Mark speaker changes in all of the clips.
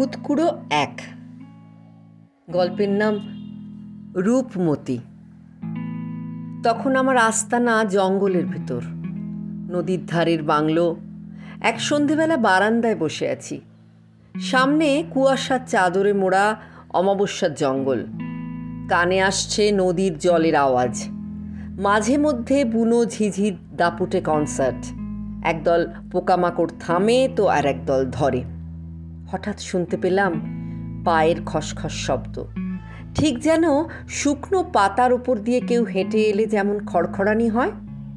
Speaker 1: ভূতকুড়ো এক। গল্পের নাম রূপমতি। তখন আমার আস্তানা জঙ্গলের ভিতর। নদীর ধারের বাংলো। এক সন্ধেবেলা বারান্দায় বসে আছি। সামনে কুয়াশার চাদরে মোড়া অমাবস্যার জঙ্গল। কানে আসছে নদীর জলের আওয়াজ। মাঝে মধ্যে বুনো ঝিঝির দাপুটে কনসার্ট। একদল পোকামাকড় থামে তো আর একদল ধরে। হঠাৎ শুনতে পেলাম পায়ের খসখস শব্দ। ঠিক যেন শুকনো পাতার উপর দিয়ে কেউ হেঁটে এলে যেমন খড়খড়ানি হয়,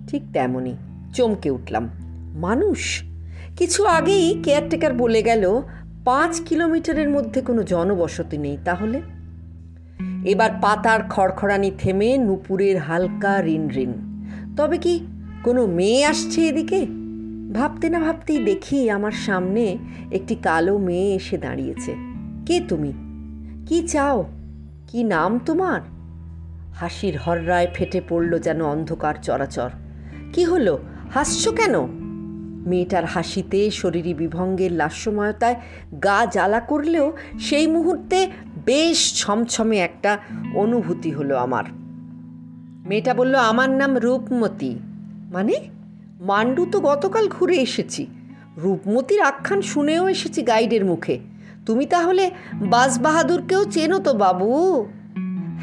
Speaker 1: ঠিক তেমনই চমকে উঠলাম। মানুষ? কিছু আগেই কেয়ারটেকার বলে গেল, পাঁচ কিলোমিটারের মধ্যে কোনো জনবসতি নেই তাহলে? এবার পাতার খড়খড়ানি থেমে নুপুরের হালকা রিন রিন তবে কি কোনো মেয়ে আসছে এদিকে? ভাবতে না ভাবতেই দেখি আমার সামনে একটি কালো মেয়ে এসে দাঁড়িয়েছে। কে তুমি? কি চাও? কি নাম তোমার? হাসির হররায় ফেটে পড়ল যেন অন্ধকার চরাচর। কি হলো? হাসছো কেন? মেয়েটার হাসিতে শরীরী বিভঙ্গের লাস্যময়তায় গা জ্বালা করলেও সেই মুহূর্তে বেশ ছমছমে একটা অনুভূতি হলো আমার। মেয়েটা বলল, আমার নাম রূপমতি। মানে? মান্ডু তো গতকাল ঘুরে এসেছি। রূপমতির আখ্যান শুনেও এসেছি গাইডের মুখে। তুমি তাহলে বাস বাহাদুরকেও চেনো তো, বাবু।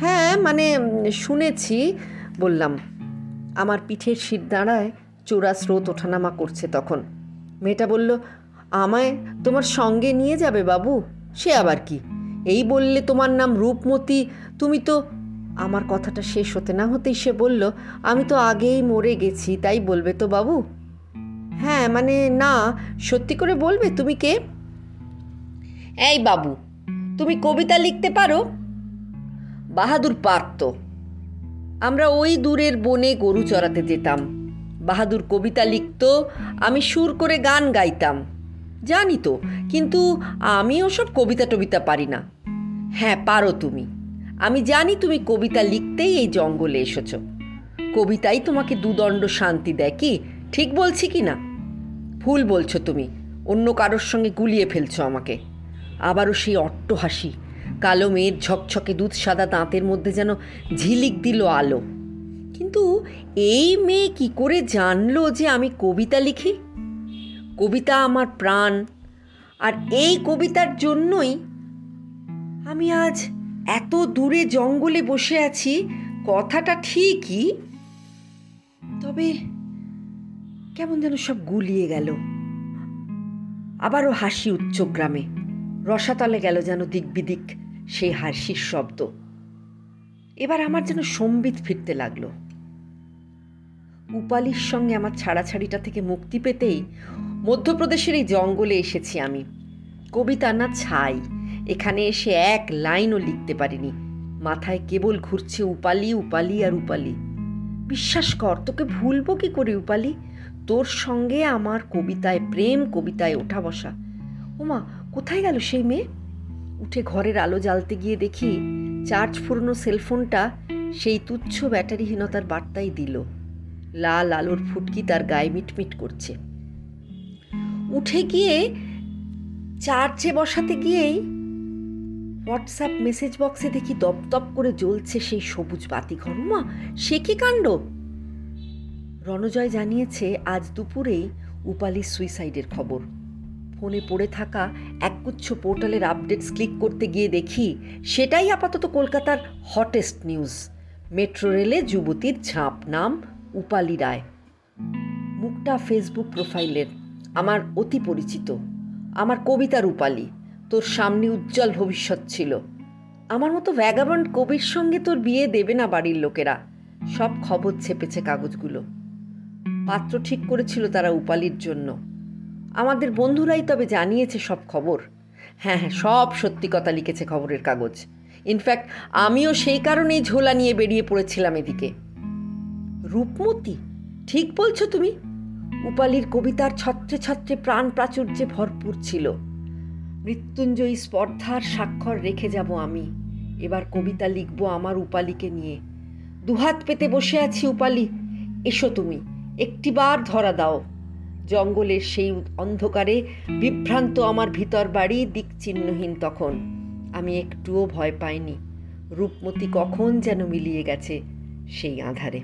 Speaker 1: হ্যাঁ মানে শুনেছি, বললাম। আমার পিঠের শির দাঁড়ায় চোরা স্রোত ওঠানামা করছে তখন। মেয়েটা বলল, আমায় তোমার সঙ্গে নিয়ে যাবে, বাবু। সে আবার কি? এই বললে তোমার নাম রূপমতি, তুমি তো আমার কথাটা শেষ হতে না হতেই সে বলল, আমি তো আগেই মরে গেছি, তাই বলবে তো বাবু? হ্যাঁ মানে না, সত্যি করে বলবে, তুমি কে? এই বাবু, তুমি কবিতা লিখতে পারো? বাহাদুর পারত আমরা ওই দূরের বনে গরু চড়াতে যেতাম। বাহাদুর কবিতা লিখত, আমি সুর করে গান গাইতাম। জানি তো, কিন্তু আমি ওসব কবিতা টবিতা পারি না। হ্যাঁ পারো তুমি। আমি জানি তুমি কবিতা লিখতেই এই জঙ্গলে এসেছ। কবিতাই তোমাকে দুদণ্ড শান্তি দেয় কি? ঠিক বলছি কি না? ভুল বলছো তুমি। অন্য কারোর সঙ্গে গুলিয়ে ফেলছো আমাকে। আবারও সেই অট্ট হাসি কালো মেয়ের ঝকঝকে দুধ সাদা দাঁতের মধ্যে যেন ঝিলিক দিল আলো। কিন্তু এই মেয়ে কি করে জানলো যে আমি কবিতা লিখি? কবিতা আমার প্রাণ, আর এই কবিতার জন্যই আমি আজ এত দূরে জঙ্গলে বসে আছি, কথাটা ঠিকই, তবে কেমন যেন সব গুলিয়ে গেল। আবারও হাসি উচ্চগ্রামে রসাতলে গেল যেন দিক বিদিক সেই হাসির শব্দ। এবার আমার যেন সম্বিত ফিরতে লাগল। উপালির সঙ্গে আমার ছাড়াছাড়িটা থেকে মুক্তি পেতেই মধ্যপ্রদেশের এই জঙ্গলে এসেছি আমি। কবিতা না ছাই এখানে এসে এক লাইনও লিখতে পারিনি। মাথায় কেবল ঘুরছে উপালি উপালি আর উপালি। বিশ্বাস কর, তোকে ভুলবো কি করে উপালি? তোর সঙ্গে আমার কবিতায় প্রেম, কবিতায় ওঠা বসা। ওমা, কোথায় গেল সেই মেয়ে? উঠে ঘরের আলো জ্বালতে গিয়ে দেখি চার্জ ফুরনো সেলফোনটা সেই তুচ্ছ ব্যাটারিহীনতার বার্তাই দিল। লাল আলোর ফুটকি তার গায়ে মিটমিট করছে। উঠে গিয়ে চার্জে বসাতে গিয়েই হোয়াটসঅ্যাপ মেসেজ বক্সে দেখি দপদপ করে জ্বলছে সেই সবুজ বাতি ঘরমা সে কি কাণ্ড? রণজয় জানিয়েছে, আজ দুপুরেই উপালির সুইসাইডের খবর। ফোনে পড়ে থাকা একগুচ্ছ পোর্টালের আপডেটস ক্লিক করতে গিয়ে দেখি, সেটাই আপাতত কলকাতার হটেস্ট নিউজ মেট্রো রেলে যুবতীর ঝাঁপ, নাম উপালি রায়। মুখটা ফেসবুক প্রোফাইলের আমার অতি পরিচিত, আমার কবিতার উপালি। তোর সামনে উজ্জ্বল ভবিষ্যৎ ছিল। আমার মতো ভ্যাগাবন্ড কবির সঙ্গে তোর বিয়ে দেবে না বাড়ির লোকেরা। সব খবর ছেপেছে কাগজগুলো। পাত্র ঠিক করেছিল তারা উপালির জন্য। আমাদের বন্ধুরাই তবে জানিয়েছে সব খবর। হ্যাঁ হ্যাঁ সব সত্যি কথা লিখেছে খবরের কাগজ। ইনফ্যাক্ট আমিও সেই কারণেই ঝোলা নিয়ে বেরিয়ে পড়েছিলাম এদিকে। রূপমতি, ঠিক বলছো তুমি? উপালির কবিতার ছত্রে ছত্রে প্রাণ প্রাচুর্যে ভরপুর ছিল। মৃত্যুঞ্জয়ী স্পর্ধার স্বাক্ষর রেখে যাব আমি। এবার কবিতা লিখব আমার উপালিকে নিয়ে। দুহাত পেতে বসে আছি উপালি, এসো তুমি, একটিবার ধরা দাও। জঙ্গলের সেই অন্ধকারে বিভ্রান্ত আমার ভিতর বাড়ি দিক চিহ্নহীন তখন। আমি একটুও ভয় পাইনি। রূপমতি কখন যেন মিলিয়ে গেছে সেই আধারে।